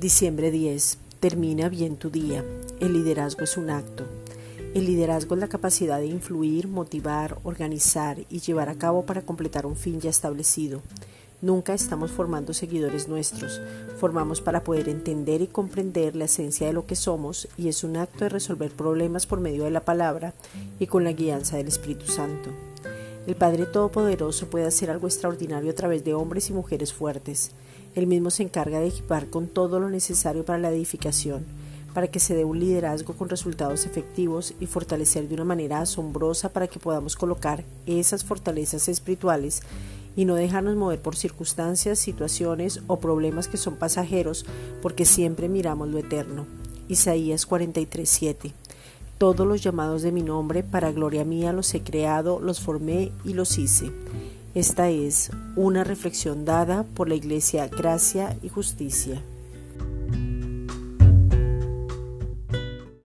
Diciembre 10. Termina bien tu día. El liderazgo es un acto. El liderazgo es la capacidad de influir, motivar, organizar y llevar a cabo para completar un fin ya establecido. Nunca estamos formando seguidores nuestros, formamos para poder entender y comprender la esencia de lo que somos y es un acto de resolver problemas por medio de la palabra y con la guianza del Espíritu Santo. El Padre Todopoderoso puede hacer algo extraordinario a través de hombres y mujeres fuertes. Él mismo se encarga de equipar con todo lo necesario para la edificación, para que se dé un liderazgo con resultados efectivos y fortalecer de una manera asombrosa para que podamos colocar esas fortalezas espirituales y no dejarnos mover por circunstancias, situaciones o problemas que son pasajeros, porque siempre miramos lo eterno. Isaías 43:7 Todos los llamados de mi nombre, para gloria mía los he creado, los formé y los hice. Esta es una reflexión dada por la Iglesia Gracia y Justicia.